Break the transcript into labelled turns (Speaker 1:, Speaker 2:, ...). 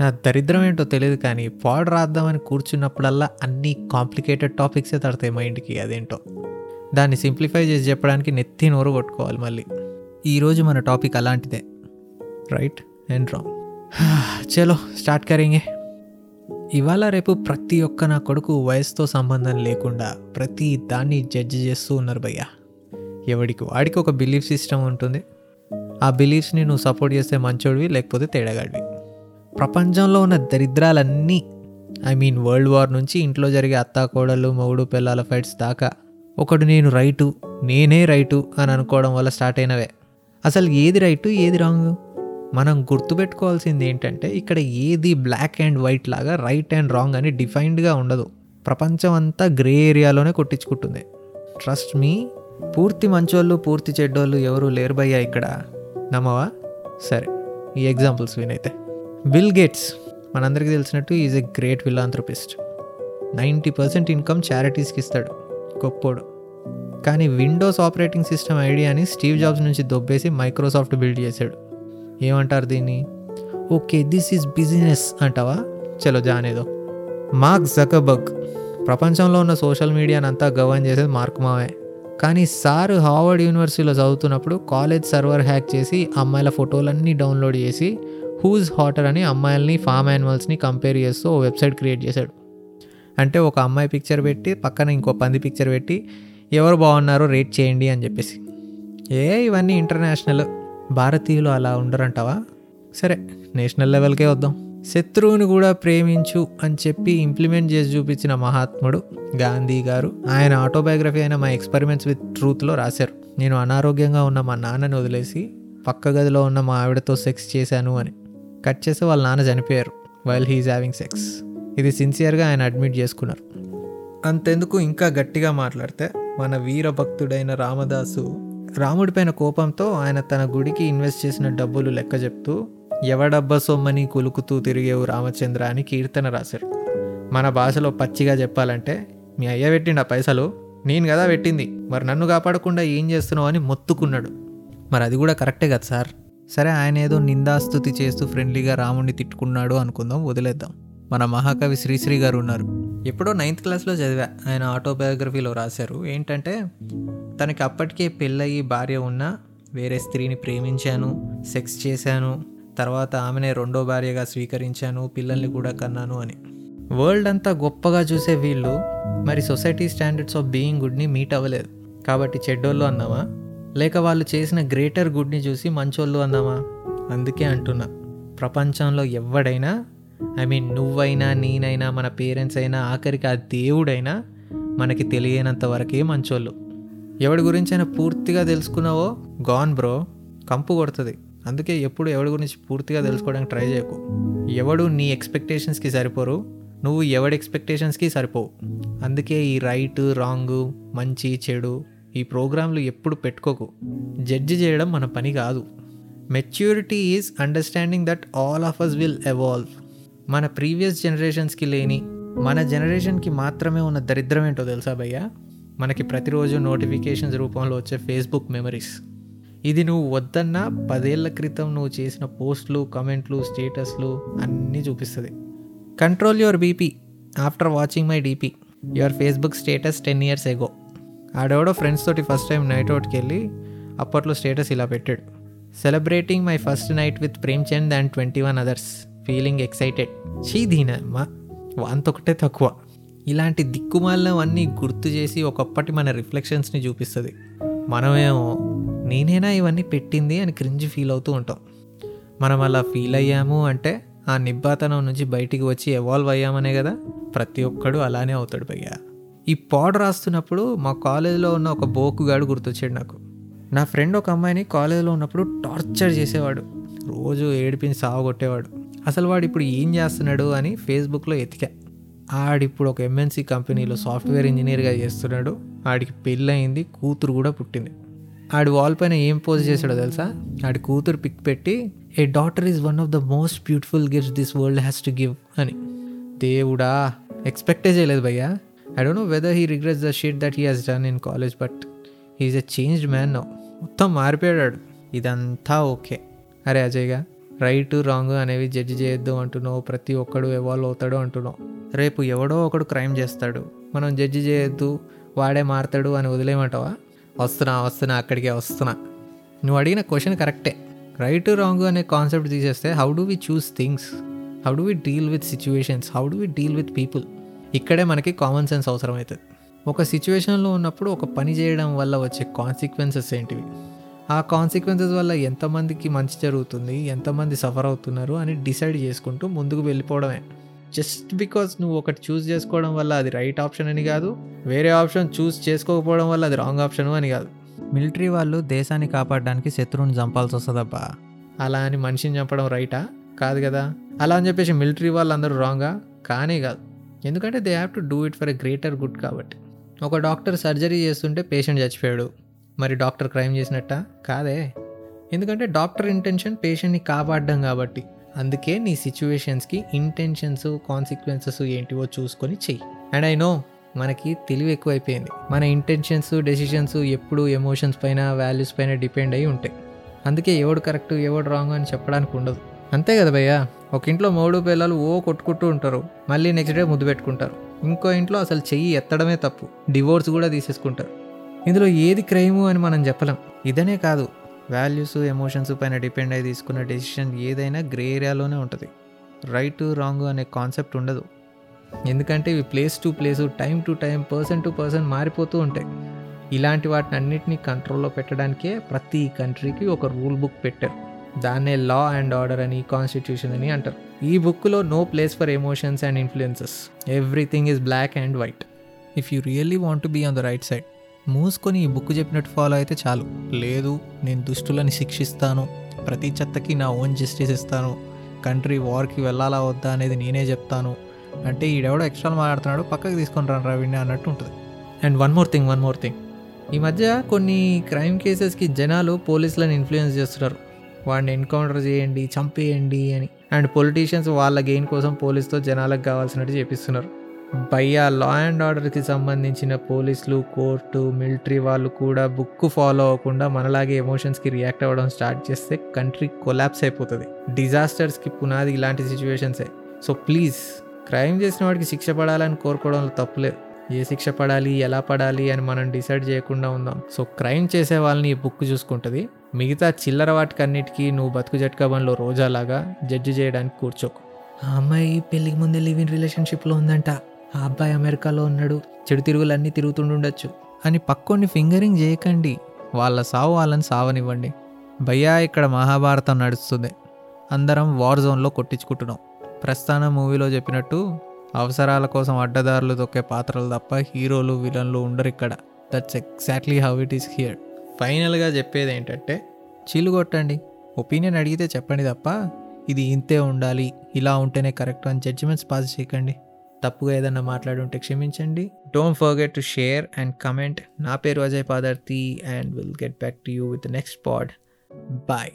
Speaker 1: నా దరిద్రం ఏంటో తెలియదు కానీ పాడు రాద్దామని కూర్చున్నప్పుడల్లా అన్ని కాంప్లికేటెడ్ టాపిక్సే తడతాయి మైండ్కి అదేంటో. దాన్ని సింప్లిఫై చేసి చెప్పడానికి నెత్తి నోరు కొట్టుకోవాలి మళ్ళీ. ఈరోజు మన టాపిక్ అలాంటిదే. Right and wrong. చలో స్టార్ట్ కరింగే. ఇవాళ రేపు ప్రతి ఒక్క నా కొడుకు వయసుతో సంబంధం లేకుండా ప్రతి దాన్ని జడ్జ్ చేస్తూ ఉన్నారు భయ్య. ఎవడికి వాడికి ఒక బిలీఫ్ సిస్టమ్ ఉంటుంది. ఆ బిలీఫ్స్ని నువ్వు సపోర్ట్ చేస్తే మంచోడివి లేకపోతే తేడాగాడివి. ప్రపంచంలో ఉన్న దరిద్రాలన్నీ ఐ మీన్ వరల్డ్ వార్ నుంచి ఇంట్లో జరిగే అత్తాకోడలు మొగుడు పిల్లల ఫైట్స్ దాకా ఒకడు నేను రైటు నేనే రైటు అని అనుకోవడం వల్ల స్టార్ట్ అయినవే. అసలు ఏది రైటు ఏది రాంగ్? మనం గుర్తుపెట్టుకోవాల్సింది ఏంటంటే ఇక్కడ ఏది బ్లాక్ అండ్ వైట్ లాగా రైట్ అండ్ రాంగ్ అని డిఫైన్డ్గా ఉండదు. ప్రపంచం అంతా గ్రే ఏరియాలోనే కొట్టించుకుంటుంది. ట్రస్ట్ మీ పూర్తి మంచోళ్ళు పూర్తి చెడ్డోళ్ళు ఎవరు లేరు భయ్యా ఇక్కడ. నమ్మవా? సరే ఈ ఎగ్జాంపుల్స్ వినైతే. బిల్ గేట్స్ మనందరికీ తెలిసినట్టు is a great philanthropist ninety percent income చారిటీస్కి ఇస్తాడు. గొప్పోడు కానీ విండోస్ ఆపరేటింగ్ సిస్టమ్ ఐడియాని స్టీవ్ జాబ్స్ నుంచి దొబ్బేసి మైక్రోసాఫ్ట్ బిల్డ్ చేశాడు. ఏమంటారు దీన్ని? ఓకే దిస్ ఈజ్ బిజినెస్ అంటావా? చలో జానేదో మార్క్ జకబర్గ్ ప్రపంచంలో ఉన్న సోషల్ మీడియాని అంతా గవర్న్ చేసేది మార్క్ మావే కానీ సార్ హార్వర్డ్ యూనివర్సిటీలో చదువుతున్నప్పుడు కాలేజ్ సర్వర్ హ్యాక్ చేసి అమ్మాయిల ఫోటోలన్నీ డౌన్లోడ్ చేసి హూజ్ హాటర్ అని అమ్మాయిల్ని ఫామ్ యానిమల్స్ని కంపేర్ చేస్తూ వెబ్సైట్ క్రియేట్ చేశాడు. అంటే ఒక అమ్మాయి పిక్చర్ పెట్టి పక్కన ఇంకో పంది పిక్చర్ పెట్టి ఎవరు బాగున్నారో రేట్ చేయండి అని చెప్పేసి. ఏ ఇవన్నీ ఇంటర్నేషనల్ భారతీయులు అలా ఉండరంటావా? సరే నేషనల్ లెవెల్కే వద్దాం. శత్రువుని కూడా ప్రేమించు అని చెప్పి ఇంప్లిమెంట్ చేసి చూపించిన మహాత్ముడు గాంధీ గారు ఆయన ఆటోబయోగ్రఫీ అయిన మా ఎక్స్పెరిమెంట్స్ విత్ ట్రూత్లో రాశారు. నేను అనారోగ్యంగా ఉన్న మా నాన్నని వదిలేసి పక్క గదిలో ఉన్న మా ఆవిడతో సెక్స్ చేశాను అని. కట్ చేసి వాళ్ళ నాన్న చనిపోయారు వైల్ హీఈస్ హ్యావింగ్ సెక్స్ ఇది సిన్సియర్గా ఆయన అడ్మిట్ చేసుకున్నారు. అంతెందుకు ఇంకా గట్టిగా మాట్లాడితే మన వీరభక్తుడైన రామదాసు రాముడిపైన కోపంతో ఆయన తన గుడికి ఇన్వెస్ట్ చేసిన డబ్బులు లెక్క చెప్తూ ఎవడబ్బ సొమ్మని కులుకుతూ తిరిగేవు రామచంద్ర అని కీర్తన రాశారు మన భాషలో పచ్చిగా చెప్పాలంటే మీ అయ్య పెట్టిండు ఆ పైసలు నేను కదా పెట్టింది మరి నన్ను కాపాడకుండా ఏం చేస్తున్నావు అని మొత్తుకున్నాడు. మరి అది కూడా కరెక్టే కదా సార్? సరే ఆయన ఏదో నిందాస్తుతి చేస్తూ ఫ్రెండ్లీగా రాముడిని తిట్టుకున్నాడు అనుకుందాం వదిలేద్దాం. మన మహాకవి శ్రీశ్రీ గారు ఉన్నారు. ఎప్పుడో నైన్త్ క్లాస్లో చదివా. ఆయన ఆటోబయోగ్రఫీలో రాశారు. ఏంటంటే తనకి అప్పటికే పెళ్ళయి భార్య ఉన్న వేరే స్త్రీని ప్రేమించాను సెక్స్ చేశాను తర్వాత ఆమెనే రెండో భార్యగా స్వీకరించాను పిల్లల్ని కూడా కన్నాను అని. వరల్డ్ అంతా గొప్పగా చూసే వీళ్ళు మరి సొసైటీ స్టాండర్డ్స్ ఆఫ్ బీయింగ్ గుడ్ని మీట్ అవ్వలేదు. కాబట్టి చెడ్డోళ్ళు అన్నావా? లేక వాళ్ళు చేసిన గ్రేటర్ గుడ్ని చూసి మంచోళ్ళు అందామా? అందుకే అంటున్నా. ప్రపంచంలో ఎవడైనా ఐ మీన్ నువ్వైనా నేనైనా మన పేరెంట్స్ అయినా ఆఖరికి ఆ దేవుడైనా మనకి తెలియనంత వరకే మంచోళ్ళు. ఎవడి గురించి అయినా పూర్తిగా తెలుసుకున్నావో? గాన్ బ్రో కంపు కొడుతుంది. అందుకే ఎప్పుడు ఎవడి గురించి పూర్తిగా తెలుసుకోవడానికి ట్రై చేయకు. ఎవడు నీ ఎక్స్పెక్టేషన్స్కి సరిపోరు నువ్వు ఎవడి ఎక్స్పెక్టేషన్స్కి సరిపోవు. అందుకే ఈ రైట్ రాంగ్ మంచి చెడు ఈ ప్రోగ్రాంలు ఎప్పుడు పెట్టుకోకు. జడ్జి చేయడం మన పని కాదు. Maturity is understanding that all of us will evolve మన ప్రీవియస్ జనరేషన్స్కి లేని మన జనరేషన్కి మాత్రమే ఉన్న దరిద్రం ఏంటో తెలుసా భయ్యా? మనకి ప్రతిరోజు నోటిఫికేషన్స్ రూపంలో వచ్చే ఫేస్బుక్ మెమరీస్ ఇది నువ్వు వద్దన్నా పదేళ్ళ క్రితం నువ్వు చేసిన పోస్ట్లు కమెంట్లు స్టేటస్లు అన్నీ చూపిస్తుంది. Control your BP after watching my DP your Facebook status ten years ago ఆడెవడో ఫ్రెండ్స్ తోటి ఫస్ట్ టైం నైట్ అవుట్కి వెళ్ళి అప్పట్లో స్టేటస్ ఇలా పెట్టాడు. Celebrating my first night with Prem Chand and twenty one others feeling excited చీ దీనమ్మా వాంతొకటే తక్కువ. ఇలాంటి దిక్కుమాలవన్నీ గుర్తు చేసి ఒకప్పటి మన రిఫ్లెక్షన్స్ని చూపిస్తుంది. మనమేమో నేనేనా ఇవన్నీ పెట్టింది అని క్రింజ్ ఫీల్ అవుతూ ఉంటాం. మనం అలా ఫీల్ అయ్యాము అంటే ఆ నిబ్బాతనం నుంచి బయటికి వచ్చి ఎవాల్వ్ అయ్యామనే కదా? ప్రతి ఒక్కడు అలానే అవుతాడు భయ్యా. ఈ పాడ్ రాస్తున్నప్పుడు మా కాలేజీలో ఉన్న ఒక బోకుగాడు గుర్తొచ్చాడు నాకు. నా ఫ్రెండ్ ఒక అమ్మాయిని కాలేజీలో ఉన్నప్పుడు టార్చర్ చేసేవాడు. రోజు ఏడిపిని సావగొట్టేవాడు. అసలు వాడు ఇప్పుడు ఏం చేస్తున్నాడు అని ఫేస్బుక్లో ఎతికా. ఆడిప్పుడు ఒక ఎంఎన్సీ కంపెనీలో సాఫ్ట్వేర్ ఇంజనీర్గా చేస్తున్నాడు. ఆడికి పెళ్ళయింది కూతురు కూడా పుట్టింది. ఆడి వాల్ పైన ఏం పోజ్ చేశాడో తెలుసా? ఆడి కూతురు పిక్ పెట్టి a daughter is one of the most beautiful gifts this world has to give అని. దేవుడా ఎక్స్పెక్టే చేయలేదు భయ్యా. I don't know whether he regrets the shit that he has done in college but he's a changed man no మొత్తం మారిపోయాడు. ఇదంతా okay. అరే అజయ్గా రైట్ రాంగ్ అనేవి జడ్జి చేయొద్దు అంటున్నావు. ప్రతి ఒక్కడు ఎవాల్వ్ అవుతాడు అంటున్నావు. రేపు ఎవడో ఒకడు క్రైమ్ చేస్తాడు. మనం జడ్జి చేయొద్దు వాడే మారతాడు అని వదిలేయమంటావా? వస్తున్నా వస్తున్నా అక్కడికే వస్తున్నా. నువ్వు అడిగిన క్వశ్చన్ కరెక్టే రైట్ రాంగ్ అనే కాన్సెప్ట్ తీసేస్తే how do we choose things how do we deal with situations how do we deal with people ఇక్కడే మనకి కామన్ సెన్స్ అవసరం అవుతుంది ఒక సిచ్యువేషన్లో ఉన్నప్పుడు ఒక పని చేయడం వల్ల వచ్చే కాన్సిక్వెన్సెస్ ఏంటివి? ఆ కాన్సిక్వెన్సెస్ వల్ల ఎంతమందికి మంచి జరుగుతుంది ఎంతమంది సఫర్ అవుతున్నారు అని డిసైడ్ చేసుకుంటూ ముందుకు వెళ్ళిపోవడమే. జస్ట్ బికాస్ నువ్వు ఒకటి చూస్ చేసుకోవడం వల్ల అది రైట్ ఆప్షన్ అని కాదు వేరే ఆప్షన్ చూస్ చేసుకోకపోవడం వల్ల అది రాంగ్ ఆప్షన్ అని కాదు. మిలిటరీ వాళ్ళు దేశాన్ని కాపాడడానికి శత్రువుని చంపాల్సి వస్తుందబ్బా. అలా అని మనిషిని చంపడం రైటా కాదు కదా? అలా అని చెప్పేసి మిలిటరీ వాళ్ళు అందరూ రాంగా కానే కాదు. ఎందుకంటే they have to do it for a greater good కాబట్టి. ఒక డాక్టర్ సర్జరీ చేస్తుంటే పేషెంట్ చచ్చిపోయాడు. మరి డాక్టర్ క్రైమ్ చేసినట్ట? కాదే. ఎందుకంటే డాక్టర్ ఇంటెన్షన్ పేషెంట్ని కాపాడడం కాబట్టి. అందుకే నీ సిచ్యువేషన్స్కి ఇంటెన్షన్స్ కాన్సిక్వెన్సెస్ ఏంటివో చూసుకొని చెయ్యి. అండ్ ఐ నో మనకి తెలివి ఎక్కువైపోయింది. మన ఇంటెన్షన్స్ డెసిషన్స్ ఎప్పుడు ఎమోషన్స్ పైన వాల్యూస్ పైన డిపెండ్ అయి ఉంటాయి. అందుకే ఎవడు కరెక్ట్ ఎవడు రాంగ్ అని చెప్పడానికి ఉండదు. అంతే కదా భయ్యా. ఒక ఇంట్లో మూడు పిల్లలు ఓ కొట్టుకుంటూ ఉంటారు. మళ్ళీ నెక్స్ట్ డే ముద్దు పెట్టుకుంటారు. ఇంకో ఇంట్లో అసలు చెయ్యి ఎత్తడమే తప్పు. డివోర్స్ కూడా తీసేసుకుంటారు. ఇందులో ఏది క్రైము అని మనం చెప్పలేం. ఇదనే కాదు. వాల్యూస్ ఎమోషన్స్ పైన డిపెండ్ అయి తీసుకున్న డెసిషన్ ఏదైనా గ్రే ఏరియాలోనే ఉంటుంది. రైట్ రాంగ్ అనే కాన్సెప్ట్ ఉండదు. ఎందుకంటే ఇవి place to place time to time person to person మారిపోతూ ఉంటాయి. ఇలాంటి వాటిని అన్నిటినీ కంట్రోల్లో పెట్టడానికే ప్రతి కంట్రీకి ఒక రూల్ బుక్ పెట్టారు. దాన్నే లా అండ్ ఆర్డర్ అని కాన్స్టిట్యూషన్ అని అంటారు. ఈ బుక్లో no place for emotions and influences. Everything is black and white. If you really want be on the right side మూసుకొని ఈ బుక్ చెప్పినట్టు ఫాలో అయితే చాలు. లేదు నేను దుష్టులని శిక్షిస్తాను. ప్రతి చెత్తకి నా ఓన్ జస్టిస్ ఇస్తాను. కంట్రీ వార్కి వెళ్ళాలా వద్దా అనేది నేనే చెప్తాను. అంటే ఈడెవడో ఎక్స్ట్రా మాట్లాడుతున్నాడు పక్కకి తీసుకొని రాను రవిని అన్నట్టు ఉంటుంది. And one more thing one more thing ఈ మధ్య కొన్ని క్రైమ్ కేసెస్కి జనాలు పోలీసులను ఇన్ఫ్లుయెన్స్ చేస్తున్నారు. వాడిని ఎన్కౌంటర్ చేయండి చంపేయండి అని. అండ్ పొలిటీషియన్స్ వాళ్ళ గెయిన్ కోసం పోలీస్తో జనాలకు కావాల్సినట్టు చేపిస్తున్నారు. భయ్యా లా అండ్ ఆర్డర్కి సంబంధించిన పోలీసులు కోర్టు మిలిటరీ వాళ్ళు కూడా బుక్ ఫాలో అవ్వకుండా మనలాగే ఎమోషన్స్కి రియాక్ట్ అవ్వడం స్టార్ట్ చేస్తే కంట్రీ కొలాప్స్ అయిపోతుంది. డిజాస్టర్స్కి పునాది ఇలాంటి సిచ్యువేషన్సే. సో ప్లీజ్ క్రైమ్ చేసిన వాడికి శిక్ష పడాలని కోరుకోవడంలో తప్పులేదు. ఏ శిక్ష పడాలి ఎలా పడాలి అని మనం డిసైడ్ చేయకుండా ఉందాం. సో క్రైమ్ చేసే వాళ్ళని ఈ బుక్ చూసుకుంటుంది. మిగతా చిల్లర వాటికన్నిటికీ నువ్వు బతుకు జట్కాబంలో రోజాలాగా జడ్జి చేయడానికి కూర్చోకు. ఆ అమ్మాయి పెళ్ళికి ముందే లివ్ ఇన్ రిలేషన్షిప్లో ఉందంట. ఆ అబ్బాయి అమెరికాలో ఉన్నాడు. చెడు తిరుగులన్నీ తిరుగుతుండుండొచ్చు. అని పక్కోని ఫింగరింగ్ చేయకండి. వాళ్ళ సావు వాళ్ళని సావనివ్వండి. భయ్యా ఇక్కడ మహాభారతం నడుస్తుంది. అందరం వార్ జోన్లో కొట్టించుకుంటున్నాం. ప్రస్థాన మూవీలో చెప్పినట్టు అవసరాల కోసం అడ్డదారులు తొక్కే పాత్రలు తప్ప హీరోలు విలన్లు ఉండరు ఇక్కడ. That's exactly how it is here ఫైనల్గా చెప్పేది ఏంటంటే చిల్లు కొట్టండి. ఒపీనియన్ అడిగితే చెప్పండి తప్ప ఇది ఇంతే ఉండాలి. ఇలా ఉంటేనే కరెక్ట్ అని జడ్జిమెంట్స్ పాస్ చేయకండి. తప్పుగా ఏదన్నా మాట్లాడి ఉంటే క్షమించండి. Don't forget to share and comment నా పేరు Ajay Padarthi and will get back to you with next pod bye